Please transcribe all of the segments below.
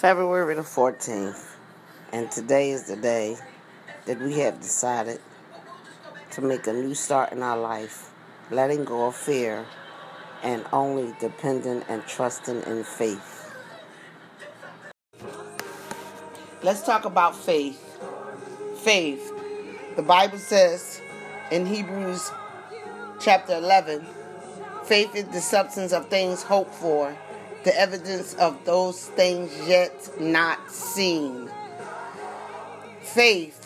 February the 14th, and today is the day that we have decided to make a new start in our life, letting go of fear and only depending and trusting in faith. Let's talk about faith. Faith. The Bible says in Hebrews chapter 11 faith is the substance of things hoped for the evidence of those things yet not seen. Faith.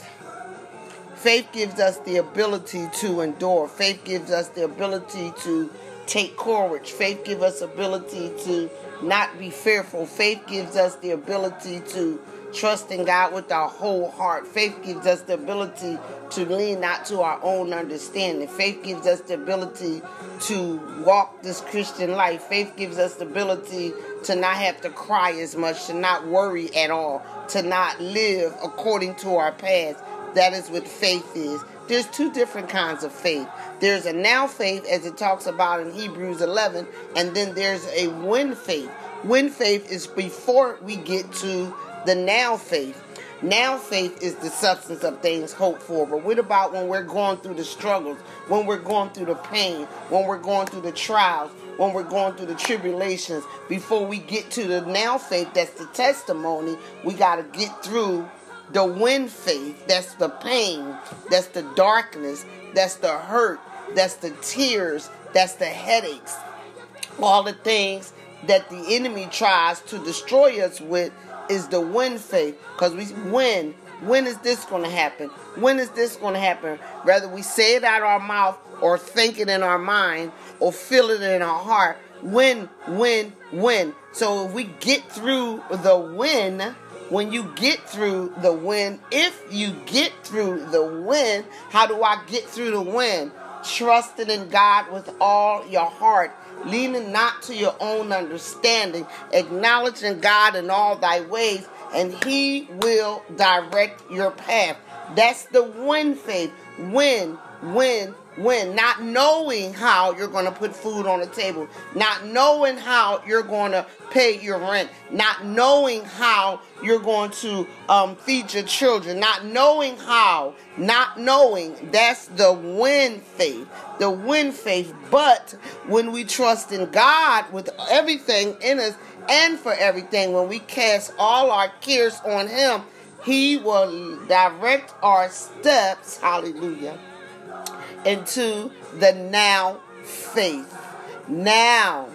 Faith gives us the ability to endure. Faith gives us the ability to take courage. Faith gives us ability to not be fearful. Faith gives us the ability to trust in God with our whole heart. Faith gives us the ability to lean not to our own understanding. Faith gives us the ability to walk this Christian life. Faith gives us the ability to not have to cry as much, to not worry at all, to not live according to our past. That is what faith is. There's two different kinds of faith. There's a now faith, as it talks about in Hebrews 11, and then there's a when faith. When faith is before we get to the now faith. Now faith is the substance of things hoped for. But what about when we're going through the struggles, when we're going through the pain, when we're going through the trials, when we're going through the tribulations? Before we get to the now faith, that's the testimony, we got to get through the when faith. That's the pain, that's the darkness, that's the hurt, that's the tears, that's the headaches, all the things that the enemy tries to destroy us with is the win faith. Because we when when is this going to happen? When is this going to happen? Whether we say it out our mouth or think it in our mind or feel it in our heart. When, when, when. So if we get through the win, when you get through the win, if you get through the win, how do I get through the when? Trusting in God with all your heart leaning not to your own understanding, acknowledging God in all thy ways, and he will direct your path. That's the win faith. Win, when, when not knowing how you're going to put food on the table, not knowing how you're going to pay your rent, not knowing how you're going to um, feed your children, not knowing how, not knowing. That's the win faith, the win faith. But when we trust in God with everything in us and for everything, when we cast all our cares on Him, He will direct our steps. Hallelujah into the now faith. Now,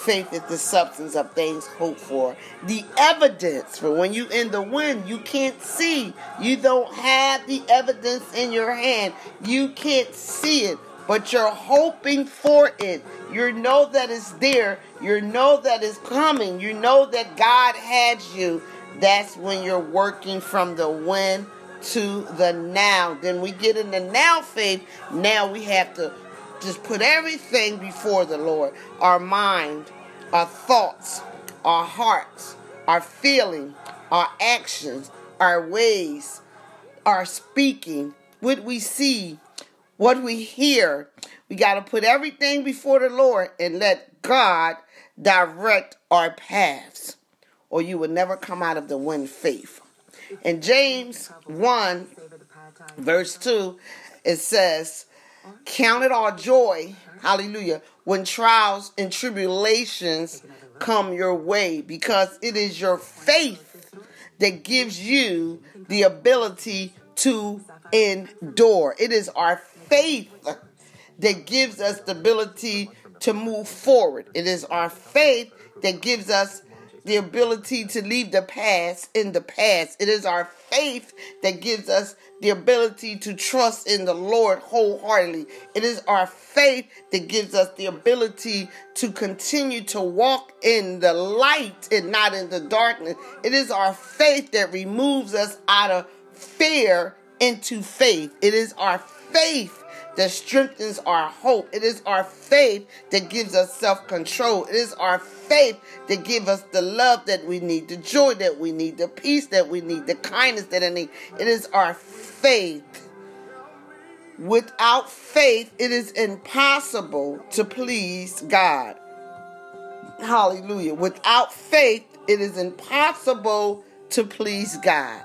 faith is the substance of things hoped for. The evidence for when you in the wind, you can't see. You don't have the evidence in your hand. You can't see it, but you're hoping for it. You know that it's there. You know that it's coming. You know that God has you. That's when you're working from the when to the now. Then we get in the now faith. Now we have to just put everything before the Lord our mind, our thoughts, our hearts, our feeling, our actions, our ways, our speaking, what we see, what we hear. We got to put everything before the Lord and let God direct our paths, or you will never come out of the one faith. In James 1, verse 2, it says, Count it all joy, hallelujah, when trials and tribulations come your way, because it is your faith that gives you the ability to endure. It is our faith that gives us the ability to move forward. It is our faith that gives us the ability to leave the past in the past. It is our faith that gives us the ability to trust in the Lord wholeheartedly. It is our faith that gives us the ability to continue to walk in the light and not in the darkness. It is our faith that removes us out of fear into faith. It is our faith that strengthens our hope. It is our faith that gives us self control. It is our faith that gives us the love that we need, the joy that we need, the peace that we need, the kindness that I need. It is our faith. Without faith, it is impossible to please God. Hallelujah. Without faith, it is impossible to please God.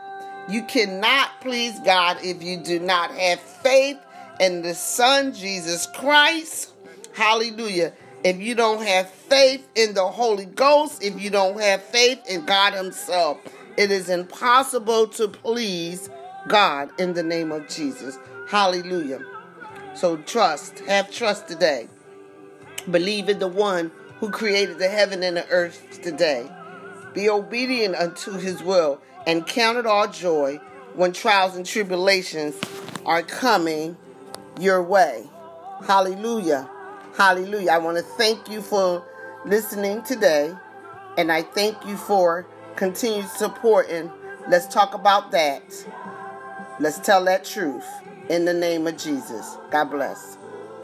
You cannot please God if you do not have faith in the Son, Jesus Christ. Hallelujah. If you don't have faith in the Holy Ghost, if you don't have faith in God Himself, it is impossible to please God in the name of Jesus. Hallelujah. So trust, have trust today. Believe in the one who created the heaven and the earth today. Be obedient unto his will and count it all joy when trials and tribulations are coming your way. Hallelujah. Hallelujah. I want to thank you for listening today. And I thank you for continued support. And let's talk about that. Let's tell that truth in the name of Jesus. God bless.